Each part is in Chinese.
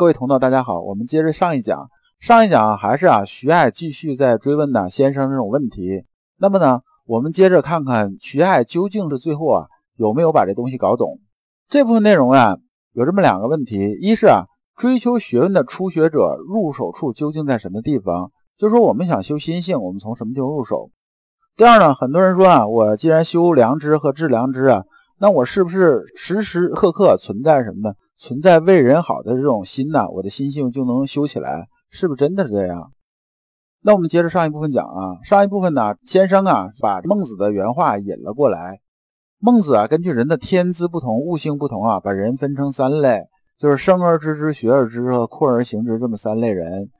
各位同道，大家好，我们接着上一讲。上一讲还是啊，徐爱继续在追问呢先生这种问题。那么呢，我们接着看看徐爱究竟是最后啊有没有把这东西搞懂。这部分内容啊有这么两个问题：一是啊，追求学问的初学者入手处究竟在什么地方？就说我们想修心性，我们从什么地方入手？第二呢，很多人说啊，我既然修良知和治良知啊，那我是不是时时刻刻存在什么呢？存在为人好的这种心呢，我的心性就能修起来，是不是真的是这样？那我们接着上一部分讲啊，上一部分呢，先生啊把孟子的原话引了过来。孟子啊根据人的天资不同、悟性不同啊，把人分成三类，就是生而知之、学而知之和困而行之这么三类人。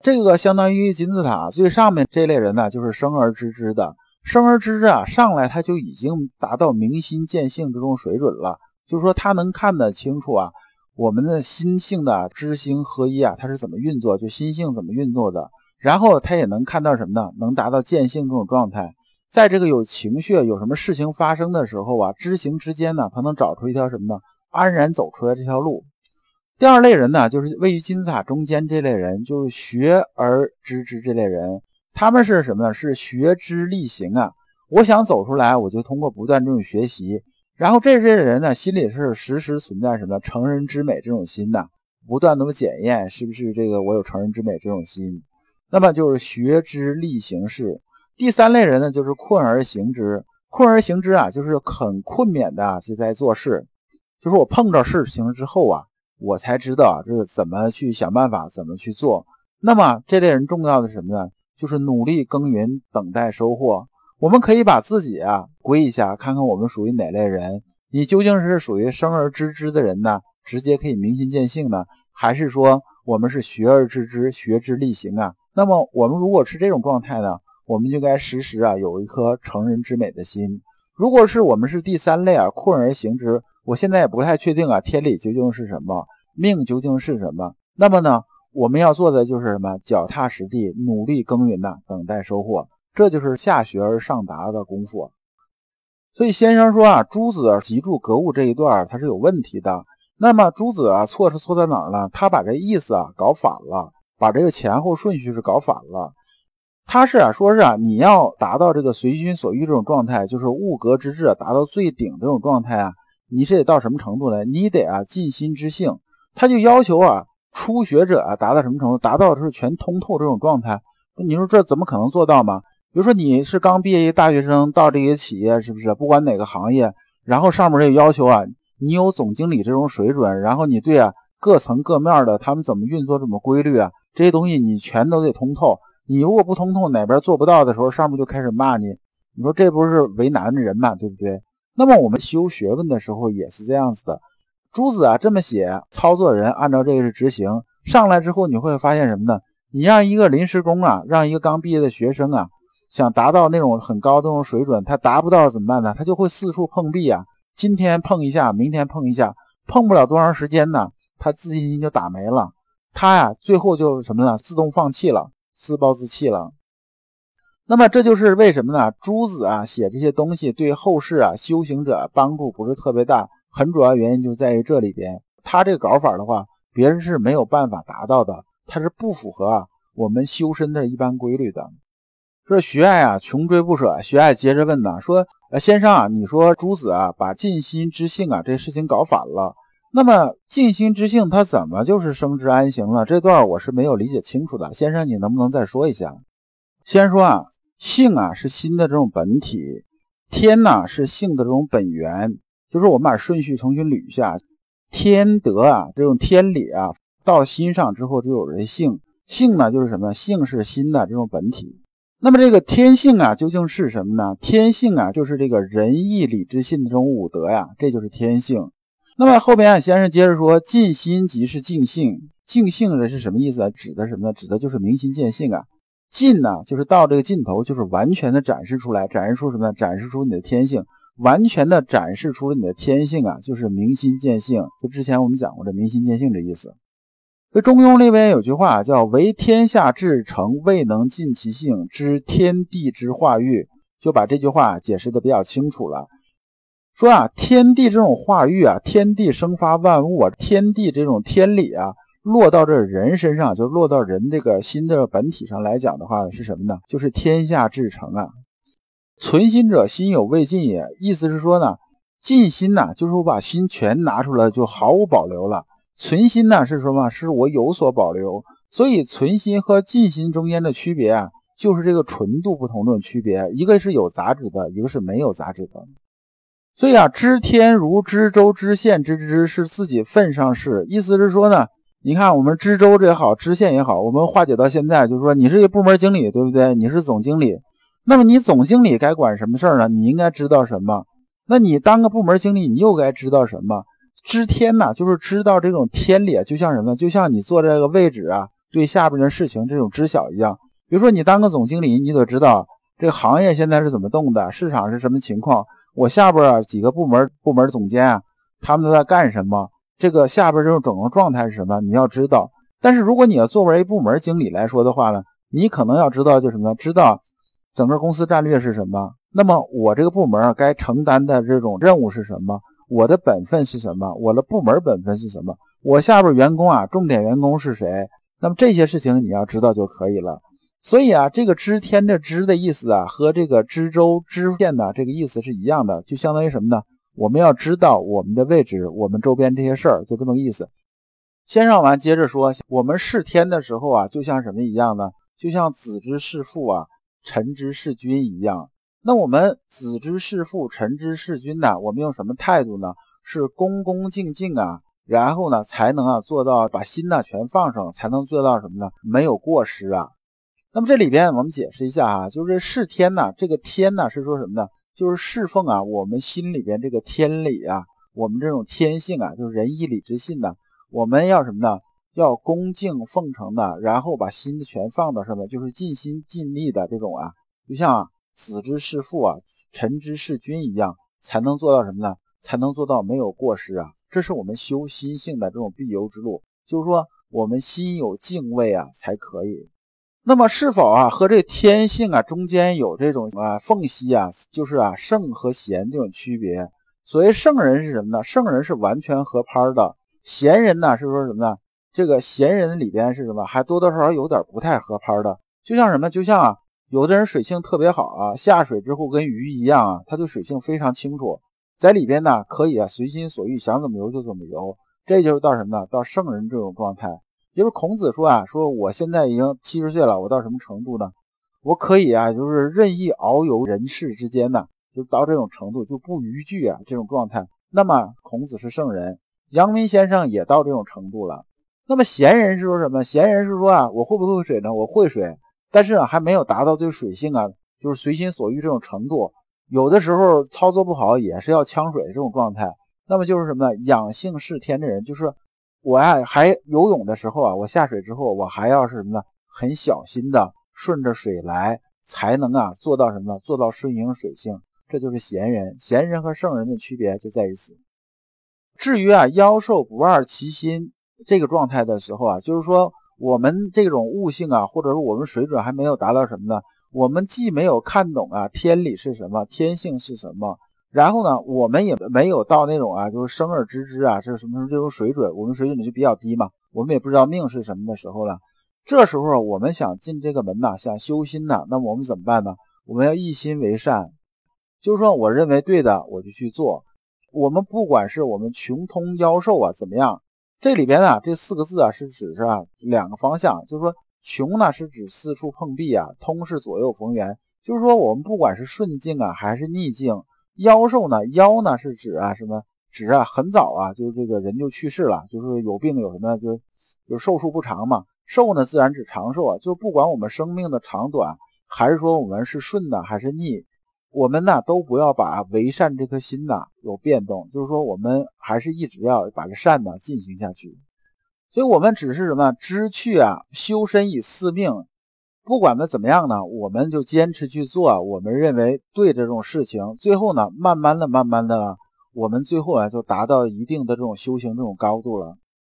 这个相当于金字塔最上面这类人呢，就是生而知之的。生而知之啊，上来他就已经达到明心见性这种水准了，就是说他能看得清楚啊。我们的心性的知行合一啊，它是怎么运作？就心性怎么运作的？然后他也能看到什么呢？能达到见性这种状态。在这个有情绪、有什么事情发生的时候啊，知行之间呢，他能找出一条什么呢？安然走出来这条路。第二类人呢，就是位于金字塔中间这类人，就是学而知之这类人。他们是什么呢？是学知力行啊。我想走出来，我就通过不断这种学习。然后这些人呢，心里是时时存在什么成人之美这种心呐，不断那么检验是不是这个我有成人之美这种心。那么就是学之力行事。第三类人呢，就是困而行之。困而行之啊，就是很困勉的就在做事。就是我碰着事情之后啊，我才知道这是怎么去想办法，怎么去做。那么这类人重要的是什么呢？就是努力耕耘，等待收获。我们可以把自己啊归一下，看看我们属于哪类人。你究竟是属于生而知之的人呢，直接可以明心见性呢，还是说我们是学而知之，学之力行啊？那么我们如果是这种状态呢，我们就该时时啊有一颗成人之美的心。如果是我们是第三类啊，困而行之，我现在也不太确定啊，天理究竟是什么，命究竟是什么？那么呢，我们要做的就是什么？脚踏实地，努力耕耘呐，等待收获。这就是下学而上达的功夫，所以先生说啊，朱子集住格物这一段它是有问题的。那么朱子啊错是错在哪儿呢？他把这意思啊搞反了，把这个前后顺序是搞反了。他是啊说是啊，你要达到这个随心所欲这种状态，就是物格之志达到最顶这种状态啊，你是得到什么程度呢？你得啊尽心知性。他就要求啊初学者啊达到什么程度？达到是全通透这种状态。你说这怎么可能做到吗？比如说你是刚毕业一大学生到这些企业，是不是？不管哪个行业，然后上面这要求啊，你有总经理这种水准，然后你对啊各层各面的他们怎么运作，怎么规律啊，这些东西你全都得通透。你如果不通透，哪边做不到的时候，上面就开始骂你。你说这不是为难人嘛，对不对？那么我们修学问的时候也是这样子的。朱子啊这么写，操作人按照这个是执行上来之后，你会发现什么呢？你让一个临时工啊，让一个刚毕业的学生啊。想达到那种很高的那种水准，他达不到怎么办呢？他就会四处碰壁啊！今天碰一下，明天碰一下，碰不了多长时间呢，他自信心就打没了。他呀，最后就什么呢？自动放弃了，自暴自弃了。那么这就是为什么呢？朱子啊写这些东西对后世啊修行者帮助不是特别大，很主要原因就在于这里边。他这个搞法的话，别人是没有办法达到的，他是不符合啊我们修身的一般规律的。说徐爱啊，穷追不舍。徐爱接着问呢，说：“呃，先生啊，你说朱子啊，把尽心知性啊这事情搞反了。那么尽心知性，他怎么就是生之安行了？这段我是没有理解清楚的。先生，你能不能再说一下？先说啊，性啊是心的这种本体，天呢是性的这种本源。就是我们把顺序重新捋一下，天德啊这种天理啊，到心上之后就有人性。性呢就是什么？性是心的这种本体。”那么这个天性啊，究竟是什么呢？天性啊，就是这个仁义礼智信的这种五德呀，这就是天性。那么后边啊，先生接着说，尽心即是尽性。尽性的是什么意思啊？指的什么呢？指的就是明心见性啊。尽呢，就是到这个尽头，就是完全的展示出来，展示出什么呢？展示出你的天性，完全的展示出了你的天性啊，就是明心见性。就之前我们讲过的明心见性这意思。这《中庸》里边有句话叫“为天下至诚，未能尽其性，知天地之化育”，就把这句话解释的比较清楚了。说啊，天地这种化育啊，天地生发万物啊，天地这种天理啊，落到这人身上，就落到人这个心的本体上来讲的话，是什么呢？就是天下至诚啊。存心者心有未尽也，意思是说呢，尽心呢，就是我把心全拿出来，就毫无保留了。存心呢，是什么？是我有所保留。所以存心和尽心中间的区别啊，就是这个纯度不同的区别。一个是有杂质的，一个是没有杂质的。所以啊，知天如知州知县知之，是自己份上事。意思是说呢，你看我们知州这也好，知县也好，我们化解到现在，就是说你是一个部门经理，对不对？你是总经理。那么你总经理该管什么事儿呢？你应该知道什么？那你当个部门经理，你又该知道什么？知天呐，就是知道这种天理，就像什么？就像你坐这个位置啊，对下边的事情这种知晓一样。比如说你当个总经理，你得知道这个行业现在是怎么动的，市场是什么情况。我下边啊几个部门部门总监啊，他们都在干什么？这个下边这种整个状态是什么？你要知道。但是如果你要作为一部门经理来说的话呢，你可能要知道就什么？知道。整个公司战略是什么？那么我这个部门，该承担的这种任务是什么？我的本分是什么？我的部门本分是什么？我下边员工啊，重点员工是谁？那么这些事情你要知道就可以了。所以啊，这个知天的知的意思啊，和这个知州知县的这个意思是一样的，就相当于什么呢？我们要知道我们的位置，我们周边这些事儿，就这么个意思。先上完，接着说，我们视天的时候啊，就像什么一样呢？就像子之视父啊。臣之事君一样，那我们子之事父，臣之事君呢？我们用什么态度呢？是恭恭敬敬啊，然后呢，才能啊做到把心呢全放上，才能做到什么呢？没有过失啊。那么这里边我们解释一下啊，就是事天呢，这个天呢是说什么呢？就是侍奉啊，我们心里边这个天理啊，我们这种天性啊，就是仁义礼智信呢，我们要什么呢？要恭敬奉承的，然后把心全放到上面，就是尽心尽力的这种啊，就像子之事父啊，臣之事君一样，才能做到什么呢？才能做到没有过失啊！这是我们修心性的这种必由之路，就是说我们心有敬畏啊，才可以。那么是否啊和这天性啊中间有这种啊缝隙啊？就是啊圣和贤这种区别。所谓圣人是什么呢？圣人是完全合拍的，贤人呢是说什么呢？这个闲人里边是什么？还多多少少有点不太合拍的，就像什么？就像啊，有的人水性特别好啊，下水之后跟鱼一样啊，他对水性非常清楚，在里边呢可以啊随心所欲，想怎么游就怎么游。这就是到什么呢？到圣人这种状态。就是孔子说啊，说我现在已经七十岁了，我到什么程度呢？我可以啊，就是任意遨游人世之间呢，就到这种程度就不逾矩啊这种状态。那么孔子是圣人，阳明先生也到这种程度了。那么闲人是说什么？闲人是说啊，我会不会水呢？我会水，但是啊，还没有达到对水性啊，就是随心所欲这种程度。有的时候操作不好，也是要呛水这种状态。那么就是什么呢？养性是天的人，就是我呀，还游泳的时候啊，我下水之后，我还要是什么呢？很小心的顺着水来，才能啊做到什么呢？做到顺应水性。这就是贤人。贤人和圣人的区别就在于此。至于啊，妖兽不二其心。这个状态的时候啊，就是说我们这种悟性啊，或者说我们水准还没有达到什么呢？我们既没有看懂啊天理是什么，天性是什么，然后呢，我们也没有到那种啊，就是生而知之啊，是什么什么这种水准？我们水准就比较低嘛，我们也不知道命是什么的时候了。这时候我们想进这个门呐，想修心呐，那么我们怎么办呢？我们要一心为善，就是说我认为对的我就去做。我们不管是我们穷通妖兽啊怎么样。这里边呢，这四个字啊，是指是啊两个方向，就是说穷呢是指四处碰壁啊，通是左右逢源，就是说我们不管是顺境啊还是逆境，夭寿呢，夭呢是指啊什么？指啊很早啊，就是这个人就去世了，就是有病有什么，就就寿数不长嘛。寿呢自然指长寿啊，就不管我们生命的长短，还是说我们是顺的还是逆。我们呢都不要把为善这颗心呐有变动，就是说我们还是一直要把这善呢进行下去。所以，我们只是什么知趣啊，修身以四命。不管它怎么样呢，我们就坚持去做我们认为对的这种事情。最后呢，慢慢的、慢慢的，我们最后啊就达到一定的这种修行这种高度了。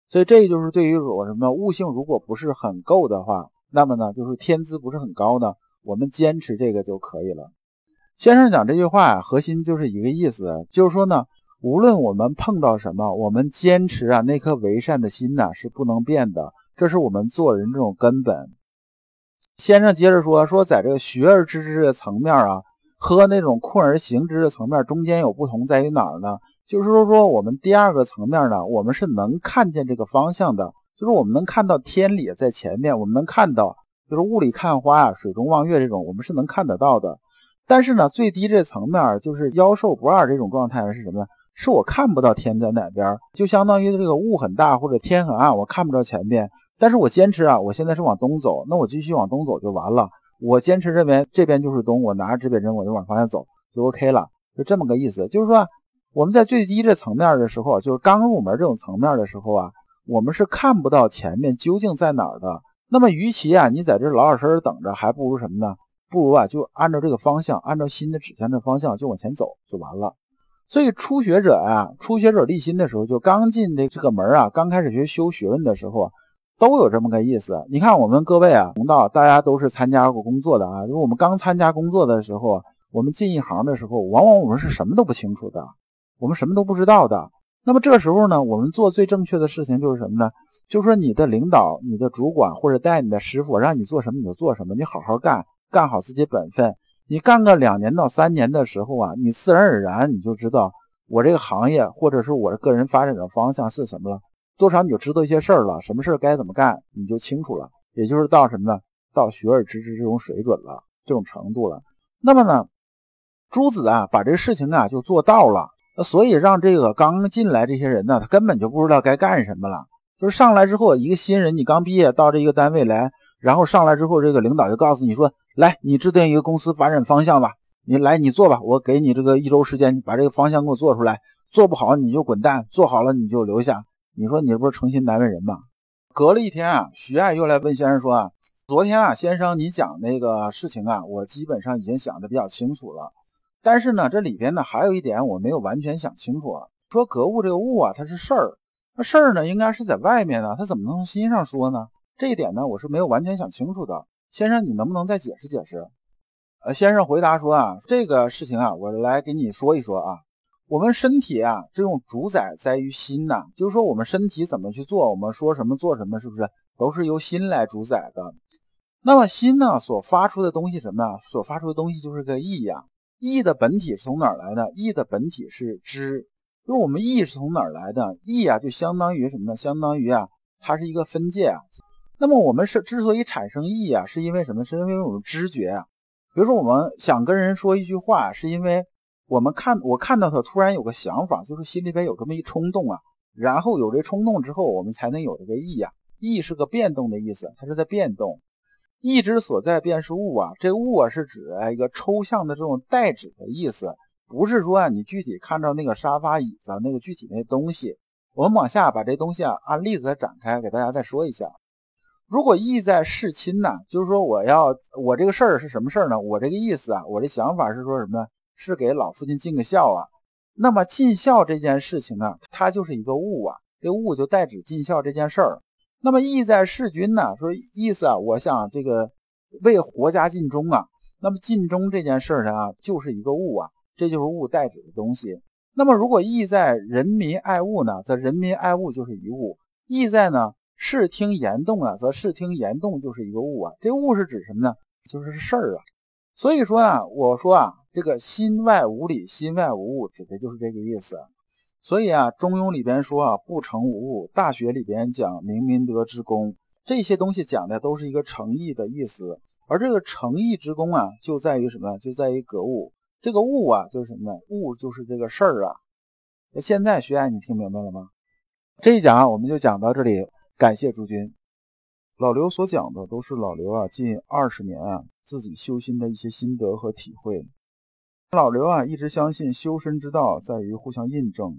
所以，这就是对于我什么悟性如果不是很够的话，那么呢，就是天资不是很高呢，我们坚持这个就可以了。先生讲这句话呀，核心就是一个意思，就是说呢，无论我们碰到什么，我们坚持啊那颗为善的心呐是不能变的，这是我们做人这种根本。先生接着说说，在这个学而知之的层面啊，和那种困而行之的层面中间有不同，在于哪儿呢？就是说说我们第二个层面呢，我们是能看见这个方向的，就是我们能看到天理在前面，我们能看到，就是雾里看花啊，水中望月这种，我们是能看得到的。但是呢，最低这层面就是妖兽不二这种状态是什么呢？是我看不到天在哪边，就相当于这个雾很大或者天很暗，我看不着前面。但是我坚持啊，我现在是往东走，那我继续往东走就完了。我坚持这边，这边就是东，我拿着指北针我就往方向走就 OK 了，就这么个意思。就是说我们在最低这层面的时候，就是刚入门这种层面的时候啊，我们是看不到前面究竟在哪儿的。那么与其啊你在这老老实实等着，还不如什么呢？不如啊就按照这个方向，按照心的指向的方向就往前走就完了。所以初学者啊，初学者立心的时候，就刚进的这个门啊，刚开始学修学问的时候啊，都有这么个意思。你看我们各位啊，同道，大家都是参加过工作的啊。如果我们刚参加工作的时候，我们进一行的时候，往往我们是什么都不清楚的，我们什么都不知道的。那么这时候呢，我们做最正确的事情就是什么呢？就是说你的领导、你的主管或者带你的师傅让你做什么你就做什么，你好好干，干好自己本分。你干个两年到三年的时候啊，你自然而然你就知道我这个行业或者是我的个人发展的方向是什么了，多少你就知道一些事儿了，什么事儿该怎么干你就清楚了，也就是到什么呢？到学而知之这种水准了，这种程度了。那么呢，朱子啊把这个事情啊就做到了，所以让这个刚进来这些人呢，他根本就不知道该干什么了，就是上来之后一个新人，你刚毕业到这一个单位来。然后上来之后，这个领导就告诉你说：“来，你制定一个公司发展方向吧。你来，你做吧。我给你这个一周时间，把这个方向给我做出来。做不好你就滚蛋，做好了你就留下。你说你这不是诚心难为人吗？”隔了一天啊，徐爱又来问先生说：“啊，昨天啊，先生你讲那个事情啊，我基本上已经想的比较清楚了。但是呢，这里边呢还有一点我没有完全想清楚啊。说格物这个物啊，它是事儿，那事儿呢应该是在外面呢，它怎么能从心上说呢？”这一点呢，我是没有完全想清楚的，先生，你能不能再解释解释？呃，先生回答说啊，这个事情啊，我来给你说一说啊。我们身体啊，这种主宰在于心呐，就是说我们身体怎么去做，我们说什么做什么，是不是都是由心来主宰的？那么心呢，所发出的东西什么呀？所发出的东西就是个意呀。意的本体是从哪儿来的？意的本体是知，就是我们意是从哪儿来的？意啊，就相当于什么呢？相当于啊，它是一个分界啊。那么我们是之所以产生意啊，是因为什么？是因为我们知觉啊。比如说，我们想跟人说一句话，是因为我们看我看到他突然有个想法，就是心里边有这么一冲动啊。然后有这冲动之后，我们才能有这个意啊。意是个变动的意思，它是在变动。意之所在，便是物啊。这物啊，是指一个抽象的这种代指的意思，不是说啊你具体看到那个沙发、椅子那个具体那东西。我们往下把这东西啊按例子再展开，给大家再说一下。如果意在事亲呢，就是说我要我这个事儿是什么事儿呢？我这个意思啊，我这想法是说什么呢？是给老父亲尽个孝啊。那么尽孝这件事情呢，它就是一个物啊，这物就代指尽孝这件事儿。那么意在事君呢，说意思啊，我想这个为国家尽忠啊。那么尽忠这件事儿呢，就是一个物啊，这就是物代指的东西。那么如果意在人民爱物呢，则人民爱物就是一物。意在呢？视听言动啊，则视听言动就是一个物啊。这物是指什么呢？就是事儿啊。所以说啊，我说啊，这个心外无理，心外无物，指的就是这个意思。所以啊，《中庸》里边说啊，不成无物；《大学》里边讲明明德之功，这些东西讲的都是一个诚意的意思。而这个诚意之功啊，就在于什么？就在于格物。这个物啊，就是什么呢？物就是这个事儿啊。那现在学员，你听明白了吗？这一讲啊，我们就讲到这里。感谢诸君，老刘所讲的都是老刘啊近二十年啊自己修心的一些心得和体会。老刘啊一直相信修身之道在于互相印证，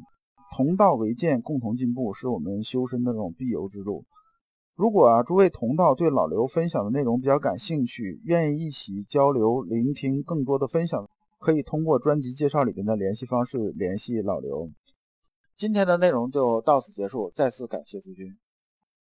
同道为鉴，共同进步是我们修身的这种必由之路。如果啊诸位同道对老刘分享的内容比较感兴趣，愿意一起交流、聆听更多的分享，可以通过专辑介绍里边的联系方式联系老刘。今天的内容就到此结束，再次感谢诸君。